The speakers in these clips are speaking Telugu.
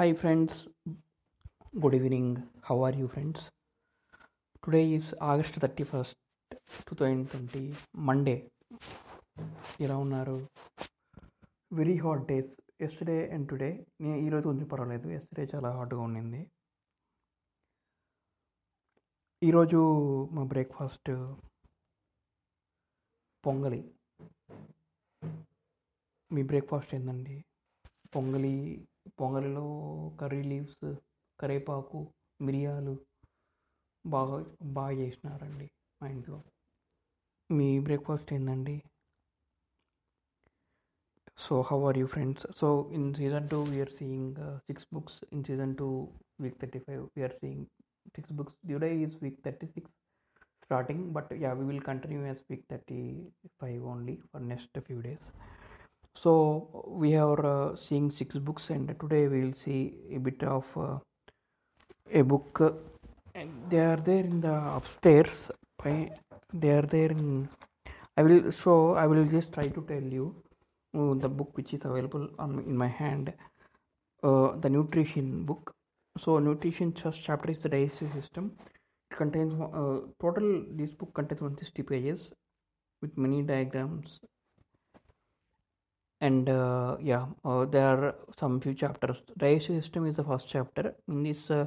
Hi friends, good evening. How are you friends? Today is August 31st, 2020, Monday. ఎలా ఉన్నారు? Very hot days yesterday and today నేను ఈరోజు కొంచెం పర్వాలేదు. ఎస్టర్డే చాలా హాట్గా ఉండింది. ఈరోజు మా బ్రేక్ఫాస్ట్ పొంగలి. మీ బ్రేక్ఫాస్ట్ ఏంటండి పొంగలి పొంగలిలో కర్రీ లీవ్స్ కరివేపాకు మిరియాలు బాగా బాగా చేసినారండి మా ఇంట్లో. మీ బ్రేక్ఫాస్ట్ ఏందండి? So how are you friends so in season two we are seeing six books in season two week thirty five we are seeing six books today is week thirty six starting but yeah we will continue as week 35 only for next few days. So we are uh, seeing six books and today we will see a bit of uh, a book. And they are there in the upstairs. They are there in i will show i will just try to tell you uh, the book which is available on in my hand. Uh, the nutrition book. So nutrition first chapter is the digestive system. It contains uh, total this book contains 160 pages with many diagrams and uh, yeah uh, there are some few chapters digestive system is the first chapter in this uh,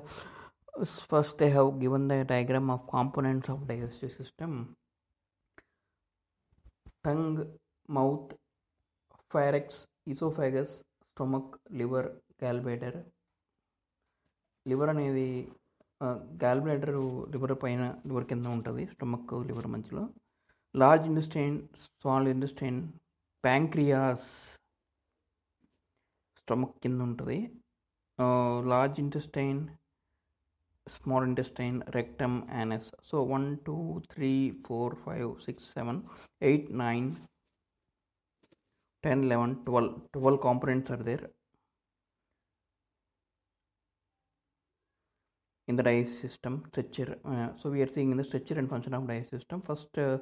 s- first they have given the diagram of components of digestive system tongue mouth pharynx esophagus stomach liver gallbladder liver అనేది గాల్ బ్లాడర్ లివర్ పైన లివర్ కింద ఉంటుంది స్టమక్ లివర్ మధ్యలో లార్జ్ ఇండస్టైన్ స్మాల్ ఇండస్టైన్ ప్యాంక్రియాస్ స్టమక్ కింద ఉంటుంది large intestine small intestine rectum anus so one two three four five six seven eight nine ten eleven twelve twelve components are there in the digestive system structure uh, so we are seeing in the structure and function of digestive system first uh,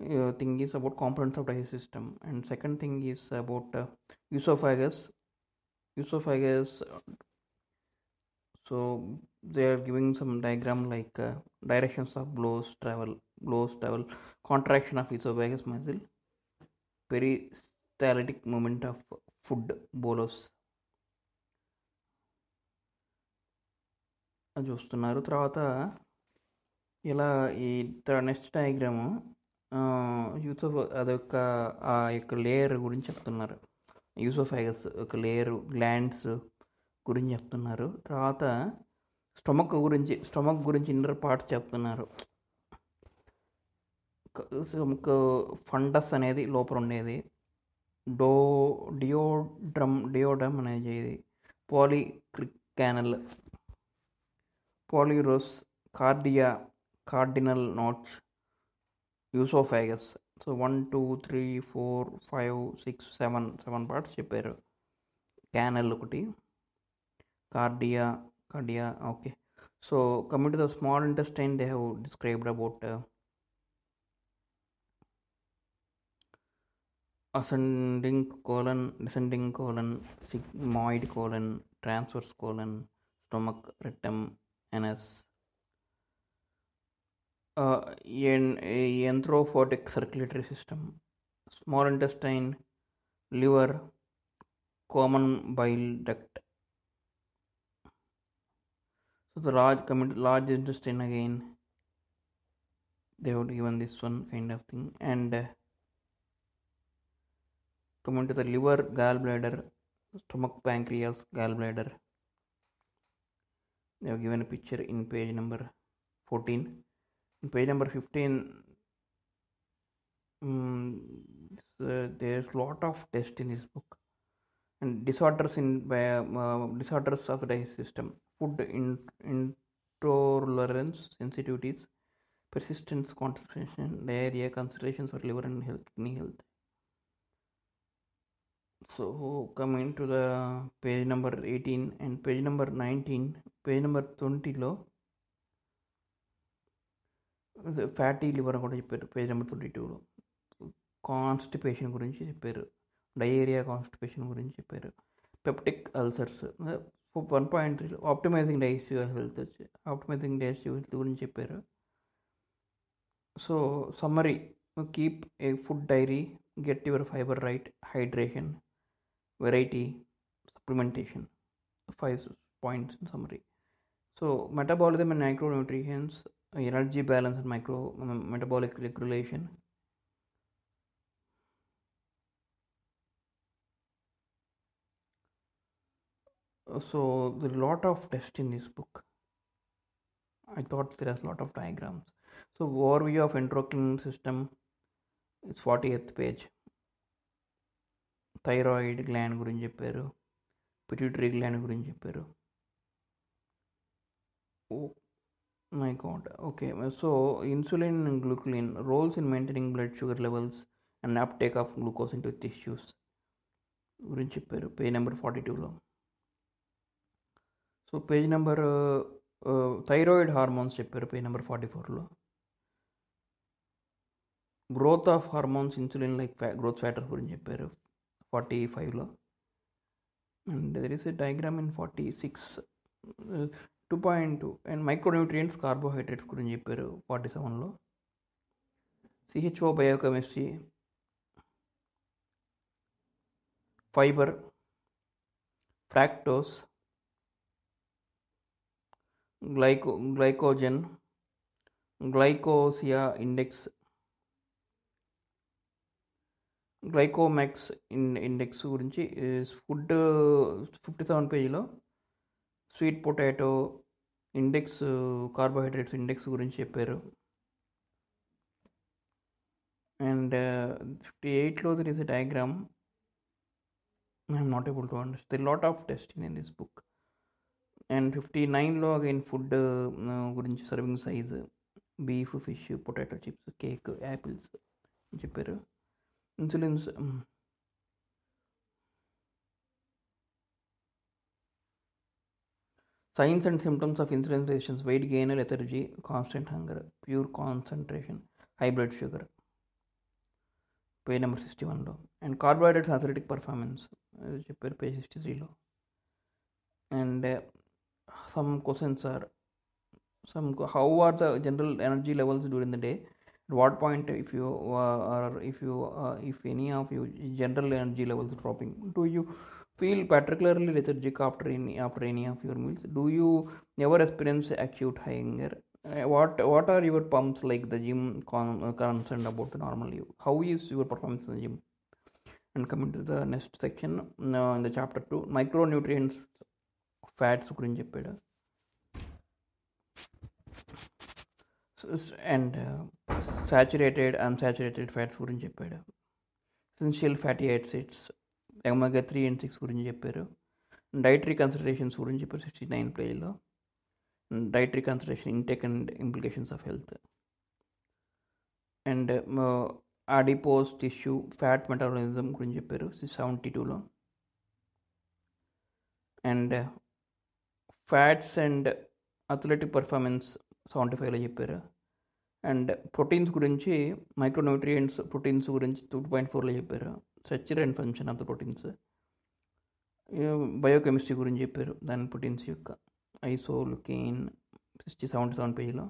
uh, thing is about components of digestive system and second thing is about uh, esophagus esophagus uh, so they are giving some diagram like uh, directions of blows travel blows travel contraction of esophagus muscle peristaltic movement of food bolus అది చూస్తున్నారు తర్వాత ఇలా ఈ నెక్స్ట్ డయాగ్రాము యూసోఫ్ అదొక ఆ యొక్క లేయర్ గురించి చెప్తున్నారు. యూసోఫైగస్ ఒక లేయర్ గ్లాండ్స్ గురించి చెప్తున్నారు. తర్వాత స్టొమక్ గురించి స్టొమక్ గురించి ఇన్నర్ పార్ట్స్ చెప్తున్నారు. స్టొమక్ ఫండస్ అనేది లోపల ఉండేది. డో డియోడ్రమ్ డియోడమ్ అనేది canal pylorus cardia cardinal notes oesophagus so one two three four five six seven seven parts చెప్పారు క్యానల్ ఒకటి cardia cardia okay so coming to the small intestine they have described about ascending colon descending colon sigmoid colon transverse colon stomach rectum anus uh, en- enterophotic circulatory system small intestine liver common bile duct. So the large coming to large intestine again they have given this one kind of thing. And uh, coming to the liver gallbladder stomach pancreas gallbladder. They have given a picture in page number 14 in page number 15 mm, uh, there's lot of test in this book. And disorders in uh, disorders of the system food in, intolerance sensitivities persistence concentration diarrhea considerations for liver and health kidney health. So coming to the page number 18 and page number 19 page number 20 లో ఫ్యాటీ లివర్ కూడా చెప్పారు పేజ్ నెంబర్ థర్టీ టూలో కాన్స్టిపేషన్ గురించి చెప్పారు డయేరియా కాన్స్టిపేషన్ గురించి చెప్పారు. Peptic ulcers one point three optimising digestive health వచ్చి ఆప్టిమైజింగ్ డైజెస్టివ్ హెల్త్ గురించి చెప్పారు. So summary keep a food diary get your fibre right hydration variety supplementation five points in summary. So metabolism and micronutrients energy balance and micro metabolic regulation so there's a lot of text in this book i thought there is a lot of diagrams so overview of endocrine system is 40th page thyroid gland గురించి చెప్పారు పిట్యూటరీ గ్లాండ్ గురించి చెప్పారు my god okay so insulin and glucagon roles in maintaining blood sugar levels and uptake of glucose into tissues గురించి చెప్పారు పేజ్ నెంబర్ ఫార్టీ టూలో so page number thyroid hormones చెప్పారు పేజ్ నెంబర్ ఫార్టీ ఫోర్లో growth of hormones insulin like growth factors గురించి చెప్పారు ఫార్టీ ఫైవ్లో and there is a diagram in forty six two point two and micronutrients carbohydrates గురించి చెప్పారు ఫార్టీ సెవెన్లో. CHO biochemistry fibre fructose glyco glycogen గ్లైకోసియా index గ్లైకోమాక్స్ ఇన్ ఇండెక్స్ గురించి ఫుడ్ ఫిఫ్టీ సెవెన్ పేజీలో sweet potato index carbohydrates index గురించి చెప్పారు. అండ్ ఫిఫ్టీ ఎయిట్లో there is a diagram. I'm not able to understand. Lot of testing in this book. And fifty నైన్లో అగైన్ ఫుడ్ గురించి serving size beef fish potato chips cake apples చెప్పారు. Insulins signs and symptoms of insulin resistance weight gain lethargy constant hunger pure concentration high blood sugar page number sixty వన్లో అండ్ కార్బోహైడ్రేట్స్ అథ్లెటిక్ పర్ఫార్మెన్స్ చెప్పారు పేజ్ సిక్స్టీ త్రీలో and some questions are some how are the general energy levels during the day at what point if you uh, or if you uh, if any of you general energy levels dropping do you feel particularly lethargic after any after any of your meals do you never experience acute hunger uh, what what are your pumps like the gym con- uh, concerned about the normal you how is your performance in the gym and coming to the next section uh, in the chapter 2 micronutrients fats గురించి చెప్పాడు అండ్ సాచురేటెడ్ అన్సాచురేటెడ్ ఫ్యాట్స్ గురించి చెప్పాడు essential fatty acids omega three and six గురించి చెప్పారు. డైటరీ కన్సిడరేషన్స్ గురించి చెప్పారు సిక్స్టీ నైన్ ప్లేలో dietary consideration intake and implications of health and adipose tissue fat metabolism గురించి చెప్పారు సెవెంటీ టూలో and fats and athletic performance seventy ఫైవ్లో చెప్పారు. అండ్ ప్రోటీన్స్ గురించి మైక్రోన్యూట్రియంట్స్ ప్రోటీన్స్ గురించి టూ పాయింట్ ఫోర్లో చెప్పారు. Structure and function of the proteins. Biochemistry గురించి చెప్పారు దాని ప్రోటీన్స్ యొక్క ఐసోలుకేన్ సిక్స్టీ సెవెంటీ సెవెన్ పేజీలో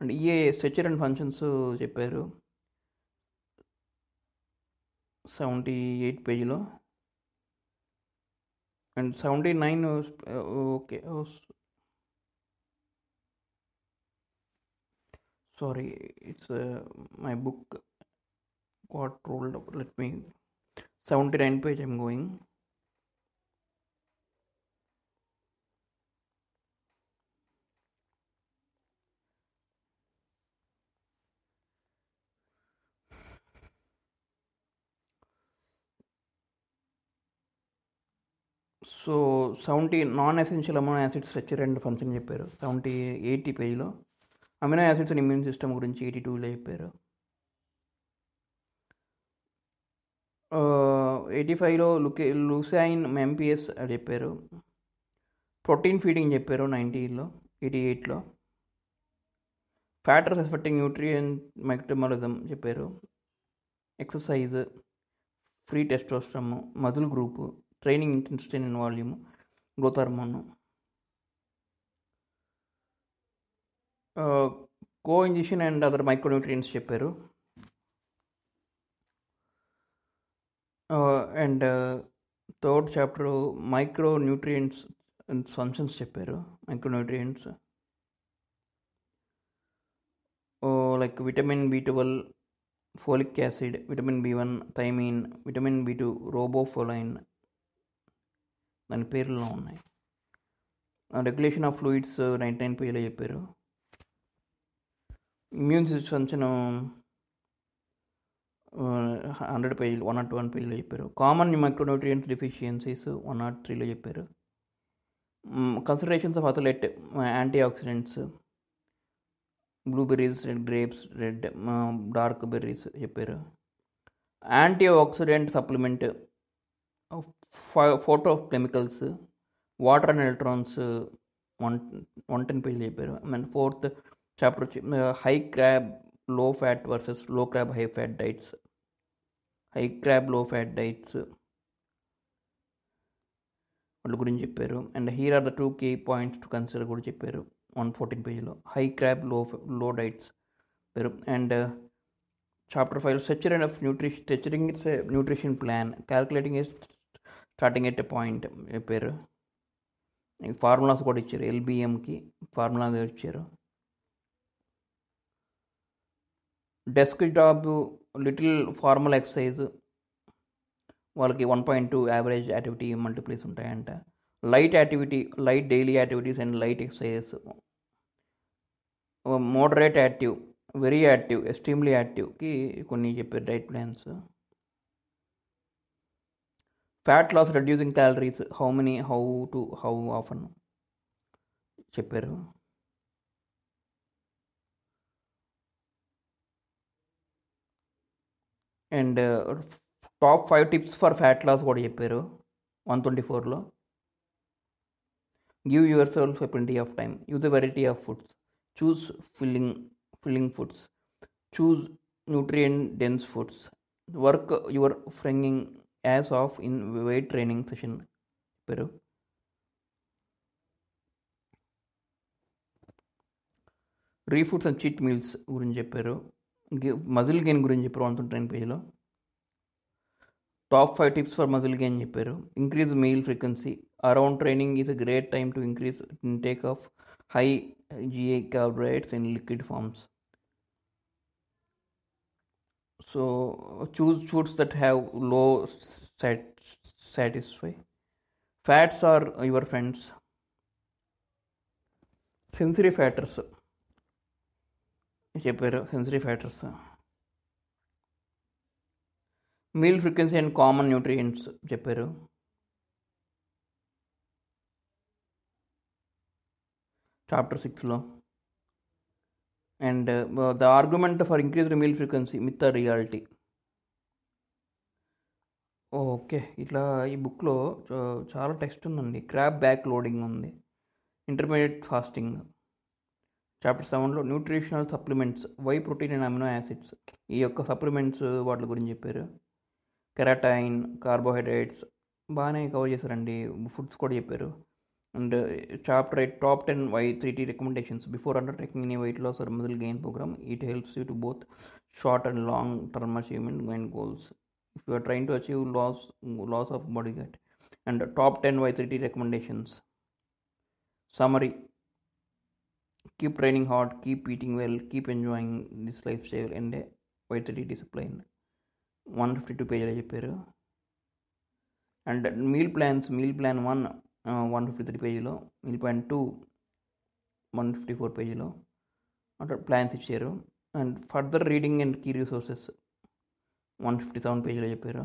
and EA structure and functions చెప్పారు సెవెంటీ ఎయిట్ పేజీలో. And seventy nine okay sorry it's my book what rolled let me seventy nine page I'm going so seventy non essential amino acid structure and function చెప్పారు. సెవెంటీ ఎయిటీ పేజ్లో amino acids and immune system గురించి ఎయిటీ టూలో చెప్పారు. ఎయిటీ ఫైవ్లో లుకే లూసైన్ ఎంపీఎస్ చెప్పారు. ప్రోటీన్ ఫీడింగ్ చెప్పారు నైంటీలో ఎయిటీ ఎయిట్లో. ఫ్యాటర్స్ ఎఫెక్టింగ్ న్యూట్రియన్ మెక్టమాలిజం చెప్పారు. Exercise free testosterone మధుల్ group training intensity in volume growth hormone. Co injection and other micronutrients చెప్పారు. and third chapter micro nutrients functions చెప్పారు micronutrients like vitamin B twelve folic acid vitamin B one thiamine vitamin B two riboflavin దాని పేర్లలో ఉన్నాయి regulation of fluids ninety nine పేజీలో చెప్పారు ఇమ్యూన్ సిస్టమ్స్ హండ్రెడ్ పేజీలు వన్ నాట్ వన్ పేజీలో చెప్పారు. Common micronutrients deficiencies one not త్రీలో చెప్పారు. Considerations of athlete antioxidants blueberries red grapes red dark berries చెప్పారు. Antioxidant supplement photo of chemicals water and electrons one one ten పేజీలు చెప్పారు. And fourth chapter high carb low fat వర్సెస్లో carb high fat diets high క్రాబ్లో fat diets వాళ్ళ గురించి చెప్పారు. And here are the two key points to consider కూడా చెప్పారు. వన్ ఫోర్టీన్ పేజీలో హై క్రాబ్లో లో డైట్స్ పేరు. And chapter five structure and of nutrition structuring its nutrition plan calculating starting at a point చెప్పారు ఫార్ములాస్ కూడా ఇచ్చారు. ఎల్బిఎంకి ఫార్ములా ఇచ్చారు. Desk job little formal exercise వాళ్ళకి one point two average activity multiplies ఉంటాయంట. Light activity light daily activities and light exercises. Moderate active very active extremely యాక్టివ్కి కొన్ని చెప్పారు diet plans. Fat loss reducing calories how many how to how often చెప్పారు. And top five tips for fat loss కూడా చెప్పారు వన్ ట్వంటీ ఫోర్లో. Give yourself a plenty of time use the variety of foods choose filling filling foods choose nutrient dense foods work your fringing as of in weight training session చెప్పారు. Re foods and cheat meals గురించి చెప్పారు. మజిల్ గెయిన్ గురించి చెప్పారు వన్ ట్వంటీ నైన్ పేజ్లో top five tips for muscle gain చెప్పారు increase meal frequency around training is a great time to increase intake of high GI carbohydrates in liquid forms so choose foods that have low sat saturated fats are your friends sensory factors చెప్పారు. Sensory factors meal frequency and common nutrients చెప్పారు. చాప్టర్ సిక్స్లో and the argument for increased meal frequency myth reality okay ఇట్లా ఈ బుక్లో చాలా టెక్స్ట్ ఉందండి. క్రాబ్ బ్యాక్ లోడింగ్ ఉంది. ఇంటర్మీడియట్ ఫాస్టింగ్ చాప్టర్ సెవెన్లో nutritional supplements whey protein and amino acids ఈ యొక్క సప్లిమెంట్స్ వాటి గురించి చెప్పారు. కెరాటైన్ కార్బోహైడ్రేట్స్ బాగానే కవర్ చేశారండి. ఫుడ్స్ కూడా చెప్పారు. And chapter eight top ten Y three T recommendations before undertaking any weight loss or middle gain program it helps you to both short and long term achievement and goals if you are train to achieve loss loss of body gut and top ten Y three T recommendations summary keep training hard keep eating well keep enjoying this lifestyle and dietary discipline one fifty two పేజీలో చెప్పారు. And meal plans meal plan one one fifty three పేజీలో meal plan two one fifty four పేజీలో అట్లా ప్లాన్స్ ఇచ్చారు. And further reading and key resources one fifty seven పేజీలో చెప్పారు.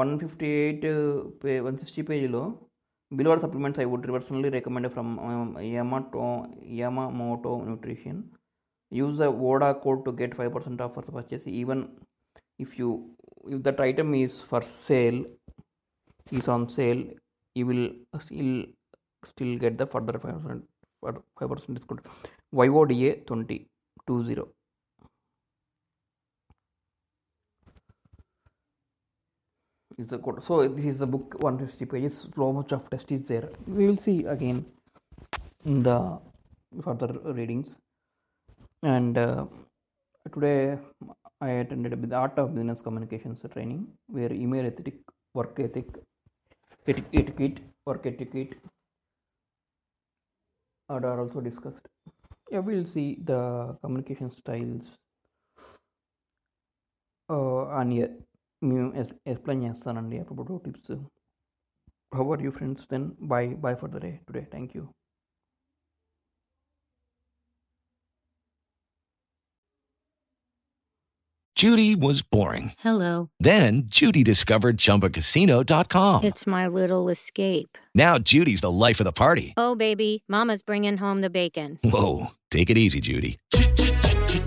One fifty eight page one sixty పేజీలో Below are supplements I would personally recommend from um, Yamato, Yamamoto Nutrition. Use the VODA code to get 5% off for purchase. Even if you if that item is for sale, is on sale, you will still still get the further 5% 5% discount. YODA 20 is the so this is the book 150 pages. So much of text is there. We will see again in the further readings. And uh, today I attended the art of business communications training where email ethic, work ethic, eti- etiquette, work etiquette are also discussed. Yeah, we'll see the communication styles uh, అని మేము ఎక్స్ప్లెయిన్ చేస్తానండి అప్పుడు tips how are you friends then bye bye for the day today thank you Judy was boring. Hello. Then Judy discovered ChumbaCasino.com. It's my little escape. Now Judy's the life of the party. Oh, baby, Mama's bringing home the bacon. Whoa, take it easy, Judy.